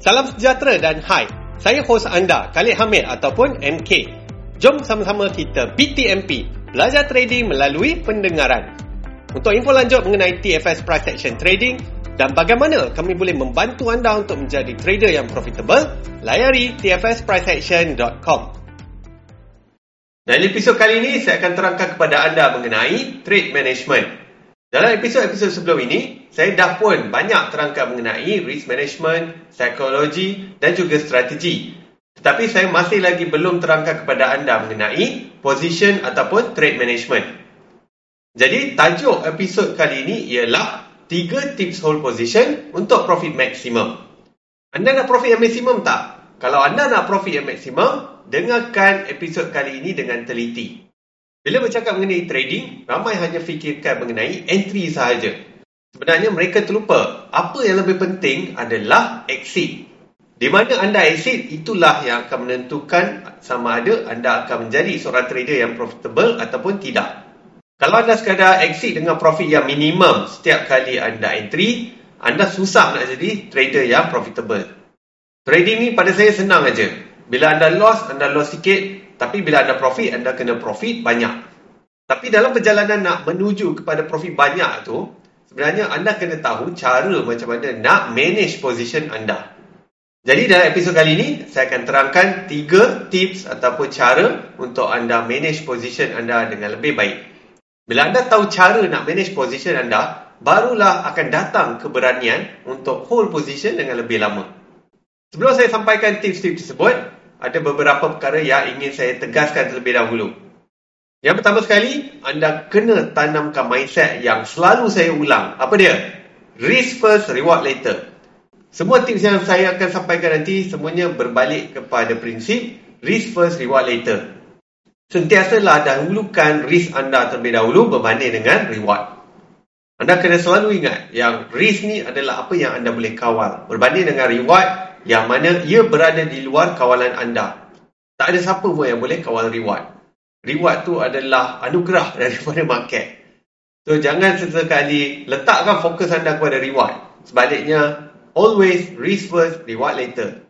Salam sejahtera dan hai. Saya hos anda, Khalid Hamid ataupun MK. Jom sama-sama kita BTMP, belajar trading melalui pendengaran. Untuk info lanjut mengenai TFS Price Action Trading dan bagaimana kami boleh membantu anda untuk menjadi trader yang profitable, layari tfspriceaction.com. Dalam episod kali ini, saya akan terangkan kepada anda mengenai trade management. Dalam episod-episod sebelum ini, saya dah pun banyak terangkan mengenai risk management, psikologi dan juga strategi. Tetapi saya masih lagi belum terangkan kepada anda mengenai position ataupun trade management. Jadi tajuk episod kali ini ialah 3 tips hold position untuk profit maximum. Anda nak profit yang maksimum tak? Kalau anda nak profit yang maksimum, dengarkan episod kali ini dengan teliti. Bila bercakap mengenai trading, ramai hanya fikirkan mengenai entry sahaja. Sebenarnya mereka terlupa apa yang lebih penting adalah exit. Di mana anda exit, itulah yang akan menentukan sama ada anda akan menjadi seorang trader yang profitable ataupun tidak. Kalau anda sekadar exit dengan profit yang minimum setiap kali anda entry, anda susah nak jadi trader yang profitable. Trading ni pada saya senang aja. Bila anda loss, anda loss sikit, tapi bila anda profit, anda kena profit banyak. Tapi dalam perjalanan nak menuju kepada profit banyak tu, sebenarnya anda kena tahu cara macam mana nak manage position anda. Jadi dalam episod kali ini, saya akan terangkan tiga tips ataupun cara untuk anda manage position anda dengan lebih baik. Bila anda tahu cara nak manage position anda, barulah akan datang keberanian untuk hold position dengan lebih lama. Sebelum saya sampaikan tips-tips tersebut, ada beberapa perkara yang ingin saya tegaskan terlebih dahulu. Yang pertama sekali, anda kena tanamkan mindset yang selalu saya ulang. Apa dia? Risk first, reward later. Semua tips yang saya akan sampaikan nanti semuanya berbalik kepada prinsip risk first, reward later. Sentiasalah dahulukan risk anda terlebih dahulu berbanding dengan reward. Anda kena selalu ingat yang risk ni adalah apa yang anda boleh kawal. Berbanding dengan reward, yang mana ia berada di luar kawalan anda. Tak ada siapa pun yang boleh kawal reward. Reward tu adalah anugerah daripada market. So jangan sesekali letakkan fokus anda kepada reward. Sebaliknya, always risk first, reward later.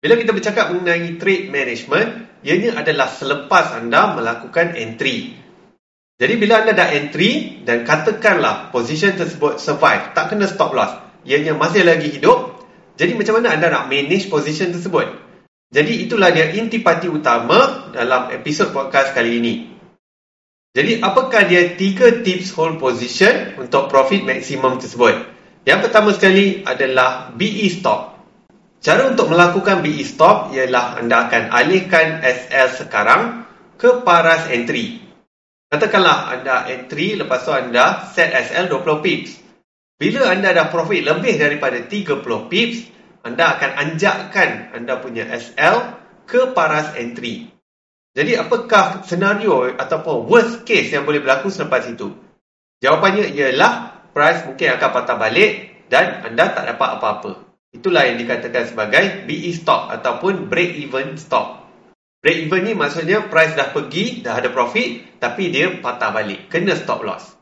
Bila kita bercakap mengenai trade management, ianya adalah selepas anda melakukan entry. Jadi bila anda dah entry dan katakanlah position tersebut survive, tak kena stop loss, ianya masih lagi hidup, jadi macam mana anda nak manage position tersebut? Jadi itulah dia intipati utama dalam episod podcast kali ini. Jadi apakah dia tiga tips hold position untuk profit maksimum tersebut? Yang pertama sekali adalah BE stop. Cara untuk melakukan BE stop ialah anda akan alihkan SL sekarang ke paras entry. Katakanlah anda entry lepas tu anda set SL 20 pips. Bila anda dah profit lebih daripada 30 pips, anda akan anjakkan anda punya SL ke paras entry. Jadi apakah senario ataupun worst case yang boleh berlaku selepas itu? Jawapannya ialah price mungkin akan patah balik dan anda tak dapat apa-apa. Itulah yang dikatakan sebagai BE stop ataupun break even stop. Break even ni maksudnya price dah pergi, dah ada profit tapi dia patah balik. Kena stop loss.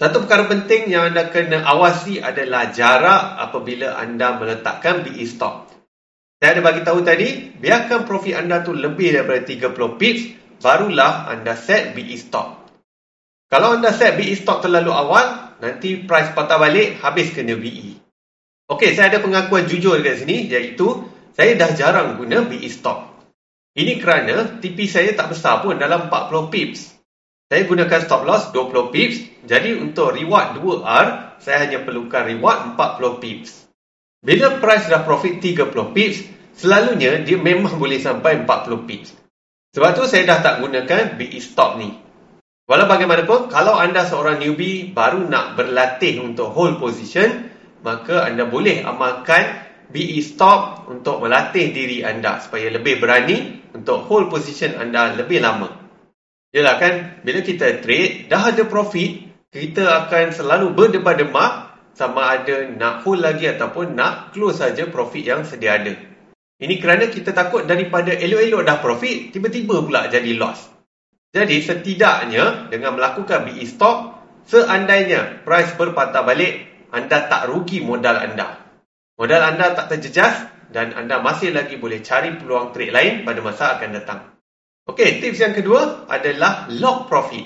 Satu perkara penting yang anda kena awasi adalah jarak apabila anda meletakkan BE stop. Saya ada bagi tahu tadi, biarkan profit anda tu lebih daripada 30 pips, barulah anda set BE stop. Kalau anda set BE stop terlalu awal, nanti price patah balik, habis kena BE. Okey, saya ada pengakuan jujur dekat sini, iaitu saya dah jarang guna BE stop. Ini kerana TP saya tak besar pun dalam 40 pips. Saya gunakan stop loss 20 pips. Jadi untuk reward 2R, saya hanya perlukan reward 40 pips. Bila price dah profit 30 pips, selalunya dia memang boleh sampai 40 pips. Sebab tu saya dah tak gunakan BE stop ni. Walau bagaimanapun, kalau anda seorang newbie baru nak berlatih untuk hold position, maka anda boleh amalkan BE stop untuk melatih diri anda supaya lebih berani untuk hold position anda lebih lama. Yalah kan, bila kita trade, dah ada profit, kita akan selalu berdebar-debar sama ada nak hold lagi ataupun nak close saja profit yang sedia ada. Ini kerana kita takut daripada elok-elok dah profit, tiba-tiba pula jadi loss. Jadi setidaknya dengan melakukan BE stop, seandainya price berpatah balik, anda tak rugi modal anda. Modal anda tak terjejas, dan anda masih lagi boleh cari peluang trade lain pada masa akan datang. Okey, tips yang kedua adalah lock profit.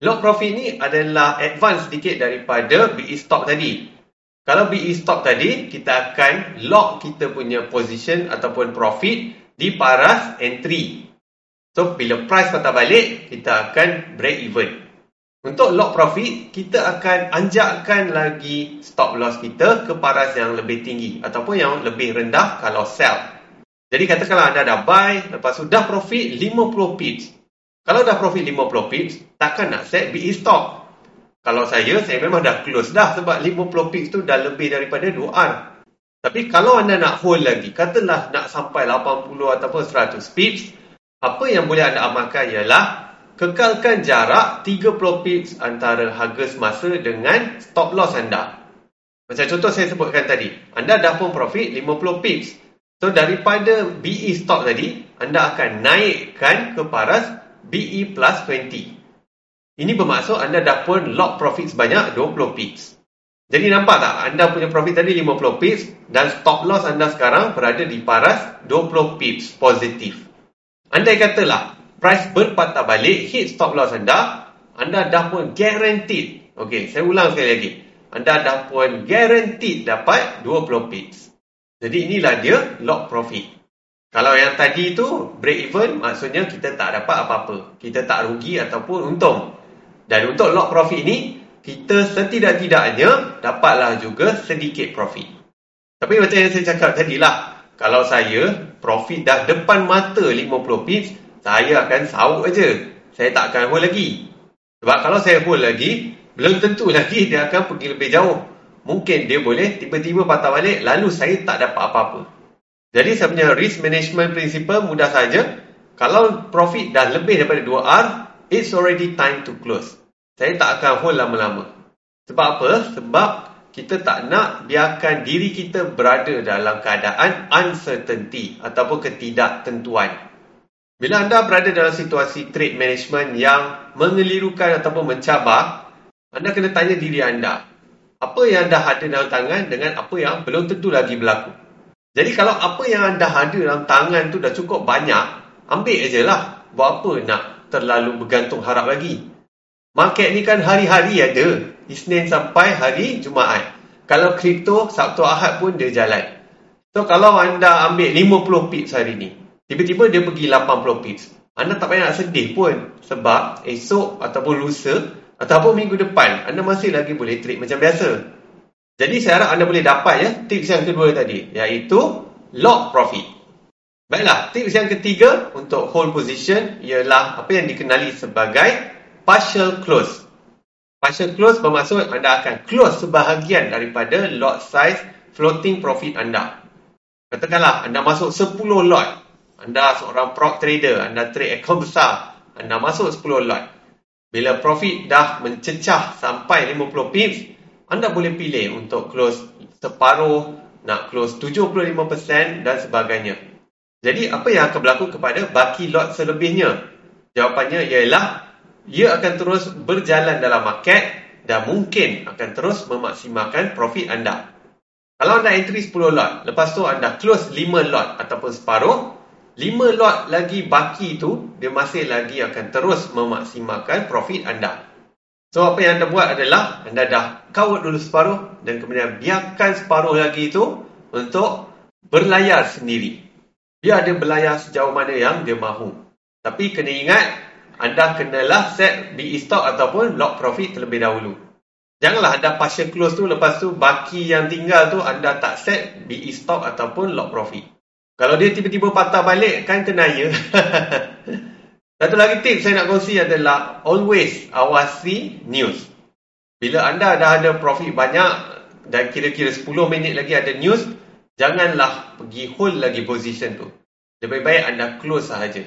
Lock profit ni adalah advance sedikit daripada BE stock tadi. Kalau BE stock tadi, kita akan lock kita punya position ataupun profit di paras entry. So, bila price patah balik, kita akan break even. Untuk lock profit, kita akan anjakkan lagi stop loss kita ke paras yang lebih tinggi ataupun yang lebih rendah kalau sell. Jadi katakanlah anda dah buy, lepas tu dah profit 50 pips. Kalau dah profit 50 pips, takkan nak set BE stop. Kalau saya, saya memang dah close dah sebab 50 pips tu dah lebih daripada 2R. Tapi kalau anda nak hold lagi, katalah nak sampai 80 ataupun 100 pips, apa yang boleh anda amalkan ialah kekalkan jarak 30 pips antara harga semasa dengan stop loss anda. Macam contoh saya sebutkan tadi, anda dah pun profit 50 pips. So daripada BE stop tadi, anda akan naikkan ke paras BE plus 20. Ini bermaksud anda dah pun lock profit sebanyak 20 pips. Jadi nampak tak? Anda punya profit tadi 50 pips dan stop loss anda sekarang berada di paras 20 pips positif. Andai katalah price berpatah balik hit stop loss anda, anda dah pun guaranteed. Okey, saya ulang sekali lagi. Anda dah pun guaranteed dapat 20 pips. Jadi inilah dia lock profit. Kalau yang tadi tu break even maksudnya kita tak dapat apa-apa. Kita tak rugi ataupun untung. Dan untuk lock profit ni kita setidak-tidaknya dapatlah juga sedikit profit. Tapi macam yang saya cakap tadi lah. Kalau saya profit dah depan mata 50 pips, saya akan sauk aja. Saya tak akan hold lagi. Sebab kalau saya hold lagi, belum tentu lagi dia akan pergi lebih jauh. Mungkin dia boleh tiba-tiba patah balik, lalu saya tak dapat apa-apa. Jadi sebenarnya risk management principle mudah saja. Kalau profit dah lebih daripada 2R, it's already time to close. Saya tak akan hold lama-lama. Sebab apa? Sebab kita tak nak biarkan diri kita berada dalam keadaan uncertainty ataupun ketidaktentuan. Bila anda berada dalam situasi trade management yang mengelirukan ataupun mencabar, anda kena tanya diri anda, apa yang anda ada dalam tangan dengan apa yang belum tentu lagi berlaku. Jadi kalau apa yang anda ada dalam tangan tu dah cukup banyak, ambil je lah. Buat apa nak terlalu bergantung harap lagi. Market ni kan hari-hari ada. Isnin sampai hari Jumaat. Kalau kripto, Sabtu Ahad pun dia jalan. So kalau anda ambil 50 pips hari ni, Tiba-tiba dia pergi 80 pips. Anda tak payah nak sedih pun. Sebab esok ataupun lusa ataupun minggu depan anda masih lagi boleh trade macam biasa. Jadi saya harap anda boleh dapat ya tips yang kedua tadi. Iaitu lock profit. Baiklah, tips yang ketiga untuk hold position ialah apa yang dikenali sebagai partial close. Partial close bermaksud anda akan close sebahagian daripada lot size floating profit anda. Katakanlah anda masuk 10 lot anda seorang prop trader, anda trade account besar, anda masuk 10 lot. Bila profit dah mencecah sampai 50 pips, anda boleh pilih untuk close separuh, nak close 75% dan sebagainya. Jadi apa yang akan berlaku kepada baki lot selebihnya? Jawapannya ialah ia akan terus berjalan dalam market dan mungkin akan terus memaksimalkan profit anda. Kalau anda entry 10 lot, lepas tu anda close 5 lot ataupun separuh, lima lot lagi baki tu dia masih lagi akan terus memaksimalkan profit anda. So apa yang anda buat adalah anda dah kawat dulu separuh dan kemudian biarkan separuh lagi itu untuk berlayar sendiri. Dia ada berlayar sejauh mana yang dia mahu. Tapi kena ingat anda kenalah set BE stock ataupun lock profit terlebih dahulu. Janganlah anda partial close tu lepas tu baki yang tinggal tu anda tak set BE stock ataupun lock profit. Kalau dia tiba-tiba patah balik, kan kena ya. Satu lagi tips saya nak kongsi adalah always awasi news. Bila anda dah ada profit banyak dan kira-kira 10 minit lagi ada news, janganlah pergi hold lagi position tu. Lebih baik anda close sahaja.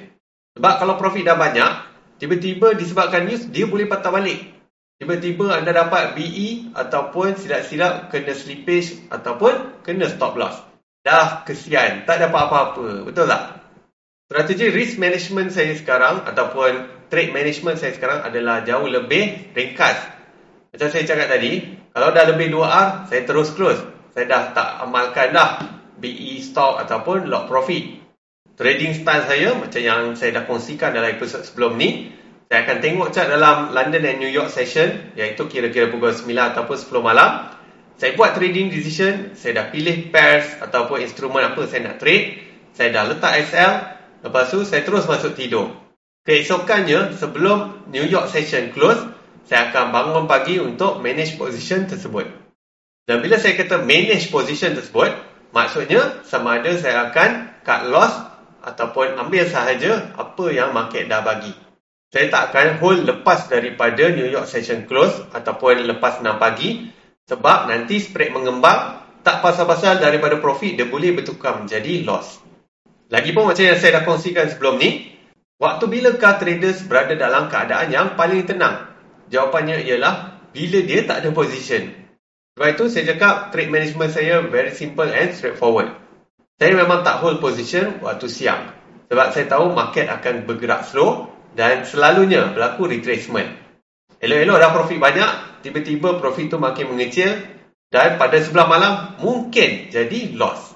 Sebab kalau profit dah banyak, tiba-tiba disebabkan news, dia boleh patah balik. Tiba-tiba anda dapat BE ataupun silap-silap kena slippage ataupun kena stop loss. Dah kesian, tak dapat apa-apa. Betul tak? Strategi risk management saya sekarang ataupun trade management saya sekarang adalah jauh lebih ringkas. Macam saya cakap tadi, kalau dah lebih 2R, saya terus close. Saya dah tak amalkan dah BE stock ataupun lot profit. Trading style saya macam yang saya dah kongsikan dalam episod sebelum ni, saya akan tengok chart dalam London and New York session iaitu kira-kira pukul 9 ataupun 10 malam. Saya buat trading decision, saya dah pilih pairs ataupun instrumen apa saya nak trade. Saya dah letak SL, lepas tu saya terus masuk tidur. Keesokannya sebelum New York session close, saya akan bangun pagi untuk manage position tersebut. Dan bila saya kata manage position tersebut, maksudnya sama ada saya akan cut loss ataupun ambil sahaja apa yang market dah bagi. Saya tak akan hold lepas daripada New York session close ataupun lepas 6 pagi sebab nanti spread mengembang tak pasal-pasal daripada profit dia boleh bertukar menjadi loss. Lagipun macam yang saya dah kongsikan sebelum ni, waktu bilakah traders berada dalam keadaan yang paling tenang? Jawapannya ialah bila dia tak ada position. Sebab itu saya cakap trade management saya very simple and straightforward. Saya memang tak hold position waktu siang. Sebab saya tahu market akan bergerak slow dan selalunya berlaku retracement. Elok-elok dah profit banyak, tiba-tiba profit tu makin mengecil dan pada sebelah malam mungkin jadi loss.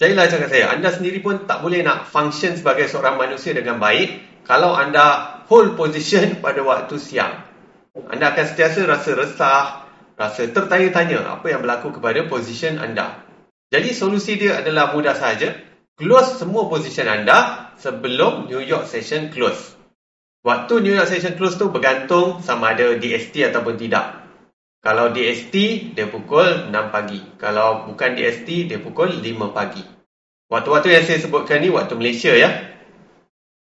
Jadilah cakap saya, anda sendiri pun tak boleh nak function sebagai seorang manusia dengan baik kalau anda hold position pada waktu siang. Anda akan sentiasa rasa resah, rasa tertanya-tanya apa yang berlaku kepada position anda. Jadi solusi dia adalah mudah saja. Close semua position anda sebelum New York session close. Waktu New York session close tu bergantung sama ada DST ataupun tidak. Kalau DST, dia pukul 6 pagi. Kalau bukan DST, dia pukul 5 pagi. Waktu-waktu yang saya sebutkan ni waktu Malaysia ya.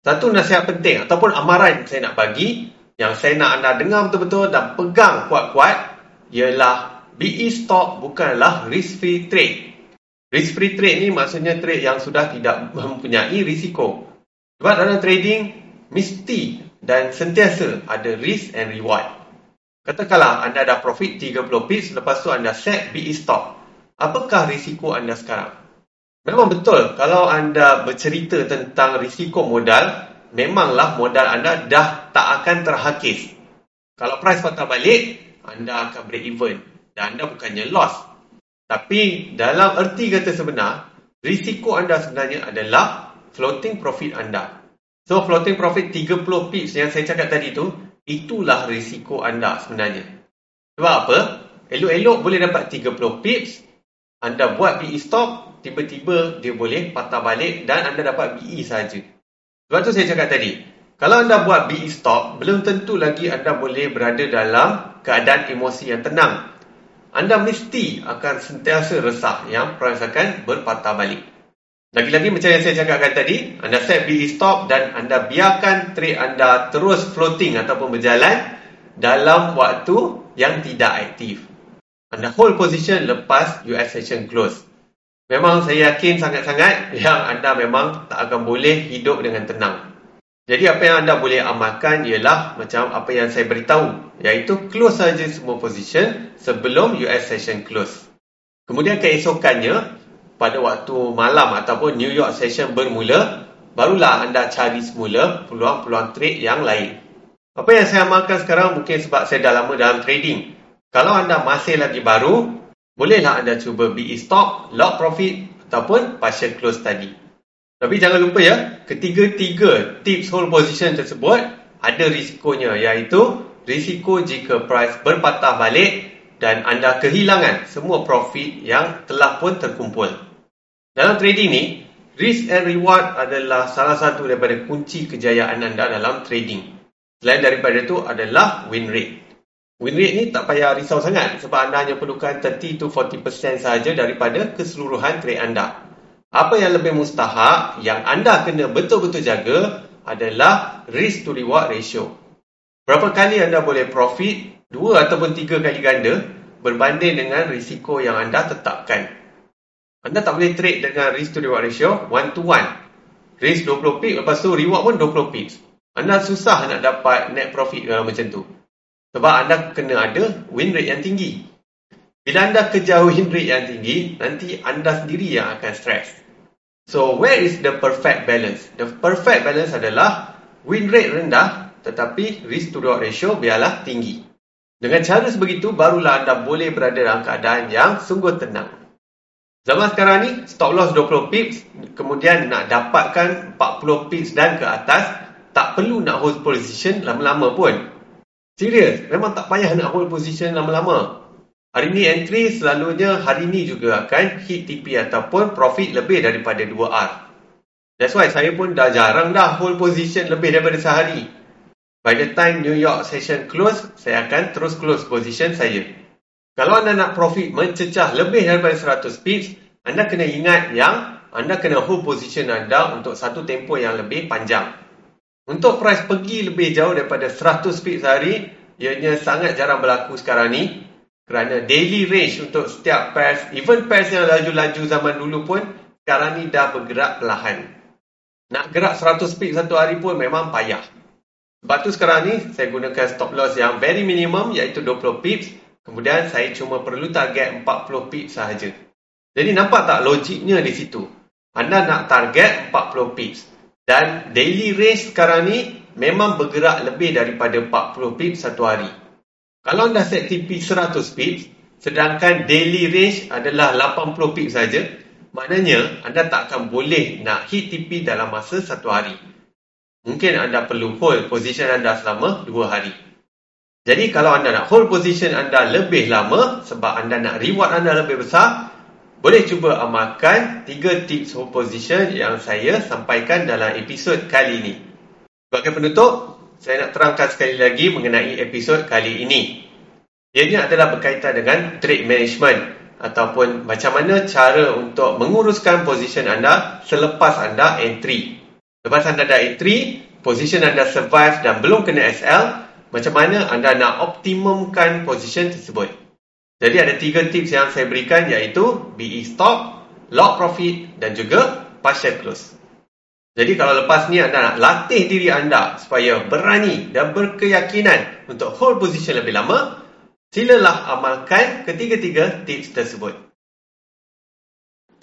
Satu nasihat penting ataupun amaran saya nak bagi yang saya nak anda dengar betul-betul dan pegang kuat-kuat ialah BE stock bukanlah risk free trade. Risk free trade ni maksudnya trade yang sudah tidak mempunyai risiko. Sebab dalam trading, mesti dan sentiasa ada risk and reward. Katakanlah anda dah profit 30 pips, lepas tu anda set BE stock. Apakah risiko anda sekarang? Memang betul, kalau anda bercerita tentang risiko modal, memanglah modal anda dah tak akan terhakis. Kalau price patah balik, anda akan break even. Dan anda bukannya loss. Tapi dalam erti kata sebenar, risiko anda sebenarnya adalah floating profit anda. So floating profit 30 pips yang saya cakap tadi tu, itulah risiko anda sebenarnya. Sebab apa? Elok-elok boleh dapat 30 pips, anda buat BE stop, tiba-tiba dia boleh patah balik dan anda dapat BE saja. Sebab tu saya cakap tadi, kalau anda buat BE stop, belum tentu lagi anda boleh berada dalam keadaan emosi yang tenang anda mesti akan sentiasa resah yang price akan berpatah balik. Lagi-lagi macam yang saya cakapkan tadi, anda set BE stop dan anda biarkan trade anda terus floating ataupun berjalan dalam waktu yang tidak aktif. Anda hold position lepas US session close. Memang saya yakin sangat-sangat yang anda memang tak akan boleh hidup dengan tenang. Jadi apa yang anda boleh amalkan ialah macam apa yang saya beritahu iaitu close saja semua position sebelum US session close. Kemudian keesokannya pada waktu malam ataupun New York session bermula barulah anda cari semula peluang-peluang trade yang lain. Apa yang saya amalkan sekarang mungkin sebab saya dah lama dalam trading. Kalau anda masih lagi baru, bolehlah anda cuba BE stop, lock profit ataupun partial close tadi. Tapi jangan lupa ya, ketiga-tiga tips hold position tersebut ada risikonya iaitu risiko jika price berpatah balik dan anda kehilangan semua profit yang telah pun terkumpul. Dalam trading ni, risk and reward adalah salah satu daripada kunci kejayaan anda dalam trading. Selain daripada itu adalah win rate. Win rate ni tak payah risau sangat sebab anda hanya perlukan 30 to 40% sahaja daripada keseluruhan trade anda. Apa yang lebih mustahak yang anda kena betul-betul jaga adalah risk to reward ratio. Berapa kali anda boleh profit dua ataupun tiga kali ganda berbanding dengan risiko yang anda tetapkan. Anda tak boleh trade dengan risk to reward ratio one to one. Risk 20 pips lepas tu reward pun 20 pips. Anda susah nak dapat net profit kalau macam tu. Sebab anda kena ada win rate yang tinggi. Bila anda kejar win rate yang tinggi, nanti anda sendiri yang akan stress. So, where is the perfect balance? The perfect balance adalah win rate rendah tetapi risk to reward ratio biarlah tinggi. Dengan cara sebegitu, barulah anda boleh berada dalam keadaan yang sungguh tenang. Zaman sekarang ni, stop loss 20 pips, kemudian nak dapatkan 40 pips dan ke atas, tak perlu nak hold position lama-lama pun. Serius, memang tak payah nak hold position lama-lama. Hari ni entry selalunya hari ni juga akan hit TP ataupun profit lebih daripada 2R. That's why saya pun dah jarang dah hold position lebih daripada sehari. By the time New York session close, saya akan terus close position saya. Kalau anda nak profit mencecah lebih daripada 100 pips, anda kena ingat yang anda kena hold position anda untuk satu tempoh yang lebih panjang. Untuk price pergi lebih jauh daripada 100 pips sehari, ianya sangat jarang berlaku sekarang ni kerana daily range untuk setiap pairs, even pairs yang laju-laju zaman dulu pun sekarang ni dah bergerak perlahan. Nak gerak 100 pips satu hari pun memang payah. Sebab tu sekarang ni saya gunakan stop loss yang very minimum iaitu 20 pips Kemudian saya cuma perlu target 40 pip sahaja. Jadi nampak tak logiknya di situ? Anda nak target 40 pips. Dan daily range sekarang ni memang bergerak lebih daripada 40 pips satu hari. Kalau anda set TP 100 pips, sedangkan daily range adalah 80 pips saja, maknanya anda tak akan boleh nak hit TP dalam masa satu hari. Mungkin anda perlu hold position anda selama 2 hari. Jadi kalau anda nak hold position anda lebih lama sebab anda nak reward anda lebih besar, boleh cuba amalkan 3 tips hold position yang saya sampaikan dalam episod kali ini. Sebagai penutup, saya nak terangkan sekali lagi mengenai episod kali ini. Ianya adalah berkaitan dengan trade management ataupun macam mana cara untuk menguruskan position anda selepas anda entry. Lepas anda dah entry, position anda survive dan belum kena SL, macam mana anda nak optimumkan position tersebut. Jadi ada tiga tips yang saya berikan iaitu BE stop, lock profit dan juga partial close. Jadi kalau lepas ni anda nak latih diri anda supaya berani dan berkeyakinan untuk hold position lebih lama, silalah amalkan ketiga-tiga tips tersebut.